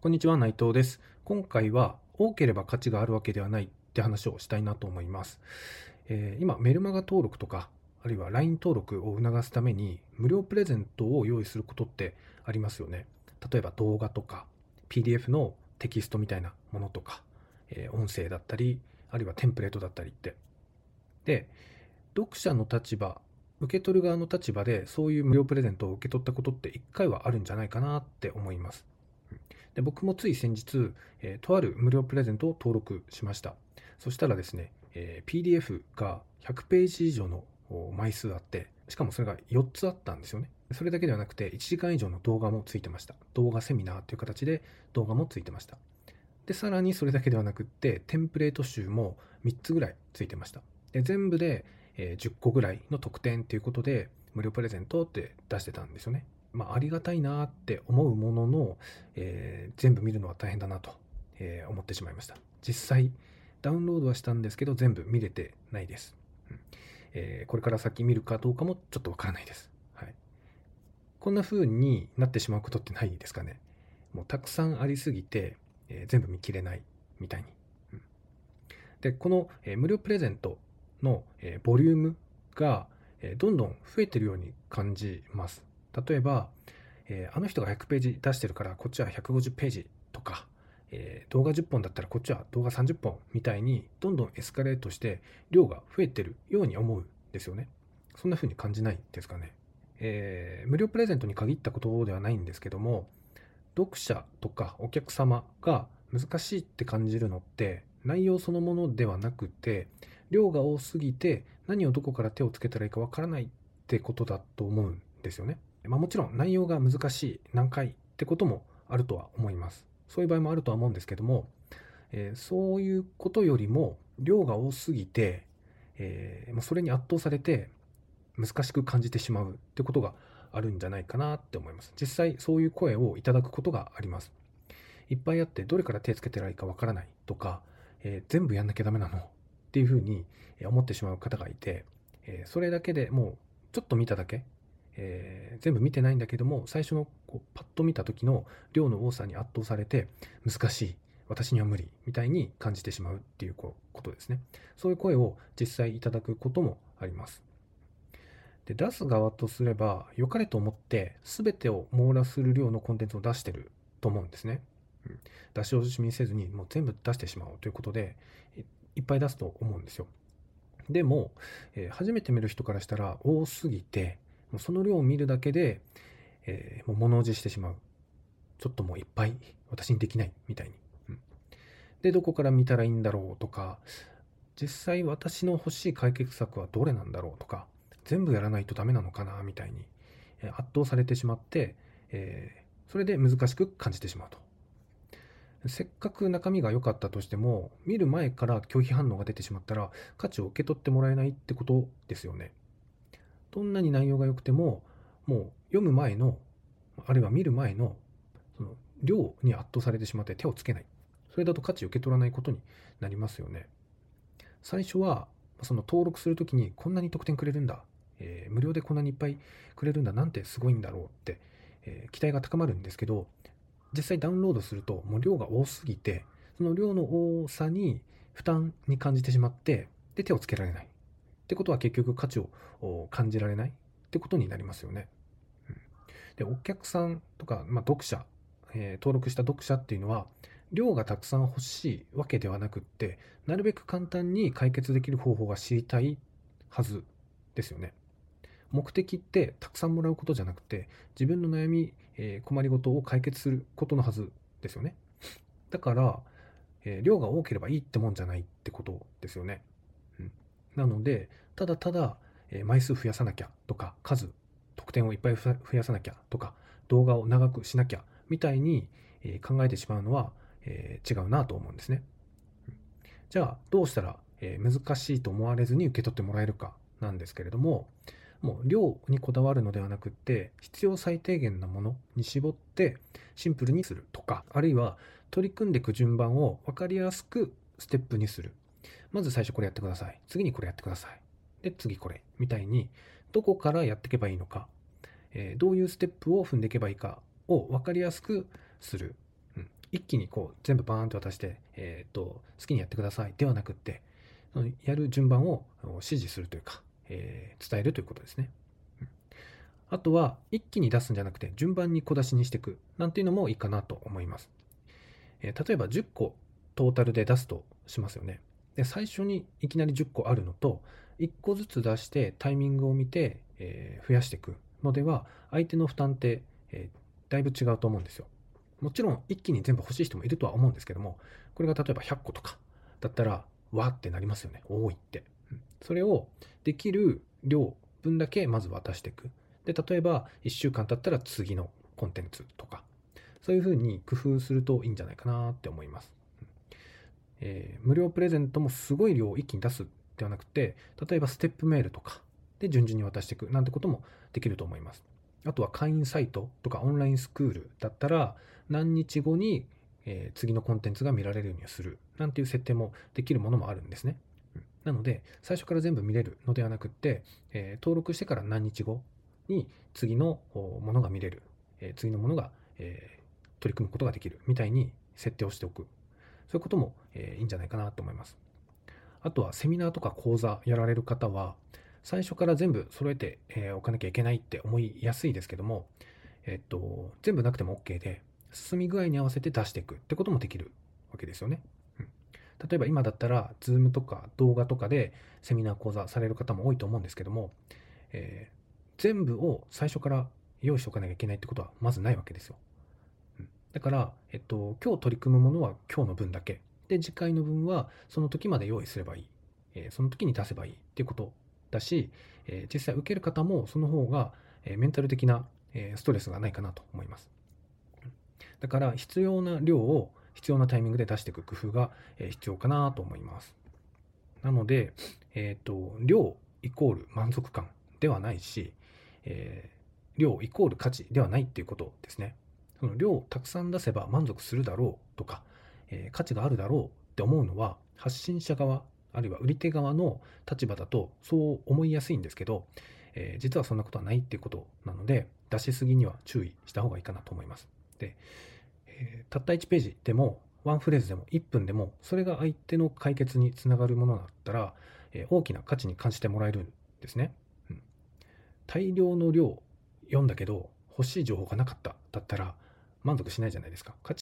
こんにちは内藤です。今回は多ければ価値があるわけではないって話をしたいなと思います、えー、今メルマガ登録とかあるいは LINE 登録を促すために無料プレゼントを用意することってありますよね。例えば動画とか PDF のテキストみたいなものとか、えー、音声だったりあるいはテンプレートだったりって。で読者の立場受け取る側の立場でそういう無料プレゼントを受け取ったことって1回はあるんじゃないかなって思います。で僕もつい先日、えー、とある無料プレゼントを登録しました。そしたらですね、えー、PDF が100ページ以上の枚数あって、しかもそれが4つあったんですよね。それだけではなくて、1時間以上の動画もついてました。動画セミナーという形で動画もついてました。で、さらにそれだけではなくって、テンプレート集も3つぐらいついてました。で、全部で、え10個ぐらいの特典ということで、無料プレゼントって出してたんですよね。まあ、ありがたいなって思うものの、えー、全部見るのは大変だなと、えー、思ってしまいました。実際、ダウンロードはしたんですけど、全部見れてないです。うんえー、これから先見るかどうかもちょっとわからないです。はい、こんな風になってしまうことってないですかね。もうたくさんありすぎて、え全部見切れないみたいに。うん、で、この、え無料プレゼントの、えボリュームが、えどんどん増えてるように感じます。例えば、えー、あの人が100ページ出してるからこっちは150ページとか、えー、動画10本だったらこっちは動画30本みたいにどんどんエスカレートして量が増えてるように思うんですよね。そんな風に感じないですかね。えー、無料プレゼントに限ったことではないんですけども読者とかお客様が難しいって感じるのって内容そのものではなくて量が多すぎて何をどこから手をつけたらいいかわからないってことだと思うんですよね。まあ、もちろん内容が難しい、難解ってこともあるとは思います。そういう場合もあるとは思うんですけども、えー、そういうことよりも量が多すぎて、えー、それに圧倒されて難しく感じてしまうってことがあるんじゃないかなって思います。実際そういう声をいただくことがあります。いっぱいあってどれから手つけてらいいかわからないとか、えー、全部やんなきゃダメなのっていうふうに思ってしまう方がいて、えそれだけでもうちょっと見ただけえー、全部見てないんだけども最初のこうパッと見た時の量の多さに圧倒されて難しい私には無理みたいに感じてしまうっていうことですね。そういう声を実際いただくこともあります。で出す側とすれば良かれと思って全てを網羅する量のコンテンツを出してると思うんですね、うん、出し惜しみせずにもう全部出してしまおうということでいっぱい出すと思うんですよ。でも、えー、初めて見る人からしたら多すぎてもうその量を見るだけで、えー、もう物おじしてしまう。ちょっともういっぱい私にできないみたいに。うん、で、どこから見たらいいんだろうとか、実際私の欲しい解決策はどれなんだろうとか、全部やらないとダメなのかなみたいに、え圧倒されてしまって、えー、それで難しく感じてしまうと。せっかく中身が良かったとしても、見る前から拒否反応が出てしまったら、価値を受け取ってもらえないってことですよね。どんなに内容が良くても、もう読む前の、あるいは見る前の、その量に圧倒されてしまって手をつけない。それだと価値を受け取らないことになりますよね。最初は、その登録するときにこんなに得点くれるんだ、えー、無料でこんなにいっぱいくれるんだ、なんてすごいんだろうって、えー、期待が高まるんですけど、実際ダウンロードするともう量が多すぎて、その量の多さに負担に感じてしまって、で、手をつけられない。ってことは結局価値を感じられないってことになりますよね。うん、で、お客さんとか、まあ、読者、えー、登録した読者っていうのは、量がたくさん欲しいわけではなくって、なるべく簡単に解決できる方法が知りたいはずですよね。目的ってたくさんもらうことじゃなくて、自分の悩み、えー、困りごとを解決することのはずですよね。だから、えー、量が多ければいいってもんじゃないってことですよね。なので、ただただ、枚数増やさなきゃとか、数、得点をいっぱい増やさなきゃとか、動画を長くしなきゃみたいに、考えてしまうのは、違うなと思うんですね。じゃあ、どうしたら、難しいと思われずに受け取ってもらえるかなんですけれども、もう量にこだわるのではなくって、必要最低限なものに絞ってシンプルにするとか、あるいは取り組んでいく順番を分かりやすくステップにするまず最初これやってください。次にこれやってください。で、次これ。みたいに、どこからやっていけばいいのか、えー、どういうステップを踏んでいけばいいかを分かりやすくする。うん、一気にこう全部バーンと渡して、えー、と好きにやってくださいではなくってやる順番を指示するというか、えー、伝えるということですね。あとは一気に出すんじゃなくて順番に小出しにしていくなんていうのもいいかなと思います。えー、例えば10個トータルで出すとしますよね。で最初にいきなり10個あるのと1個ずつ出してタイミングを見て、えー、増やしていくのでは相手の負担って、えー、だいぶ違うと思うんですよ。もちろん一気に全部欲しい人もいるとは思うんですけどもこれが例えば100個とかだったらわってなりますよね多いって。それをできる量分だけまず渡していく。で例えば1週間経ったら次のコンテンツとかそういうふうに工夫するといいんじゃないかなって思います。えー、無料プレゼントもすごい量を一気に出すではなくて例えばステップメールとかで順々に渡していくなんてこともできると思います。あとは会員サイトとかオンラインスクールだったら何日後に、え次のコンテンツが見られるようにするなんていう設定もできるものもあるんですね。なので最初から全部見れるのではなくって、え登録してから何日後に次のものが見れる、え次のものが、え取り組むことができるみたいに設定をしておくそういうことも、えいいんじゃないかなと思います。あとはセミナーとか講座やられる方は最初から全部揃えて、えーおかなきゃいけないって思いやすいですけども、えっと、全部なくても OK で進み具合に合わせて出していくってこともできるわけですよね。うん、例えば今だったら Zoom とか動画とかでセミナー講座される方も多いと思うんですけども、えー、全部を最初から用意しておかなきゃいけないってことはまずないわけですよ。だから、えっと、今日取り組むものは今日の分だけ。で、次回の分はその時まで用意すればいい。えー、その時に出せばいいっていうことだし、えー、実際受ける方もその方が、えメンタル的な、えストレスがないかなと思います。だから必要な量を必要なタイミングで出していく工夫が、え必要かなと思います。なので、えっ、と、量イコール満足感ではないし、えー、量イコール価値ではないっていうことですね。その量をたくさん出せば満足するだろうとか、えー、価値があるだろうって思うのは発信者側あるいは売り手側の立場だとそう思いやすいんですけど、えー、実はそんなことはないっていうことなので出しすぎには注意した方がいいかなと思います。で、えー、たった1ページでもワンフレーズでも1分でもそれが相手の解決につながるものだったら、え、大きな価値に感じてもらえるんですね。うん、大量の量読んだけど欲しい情報がなかっただったら満足しないじゃないですか。価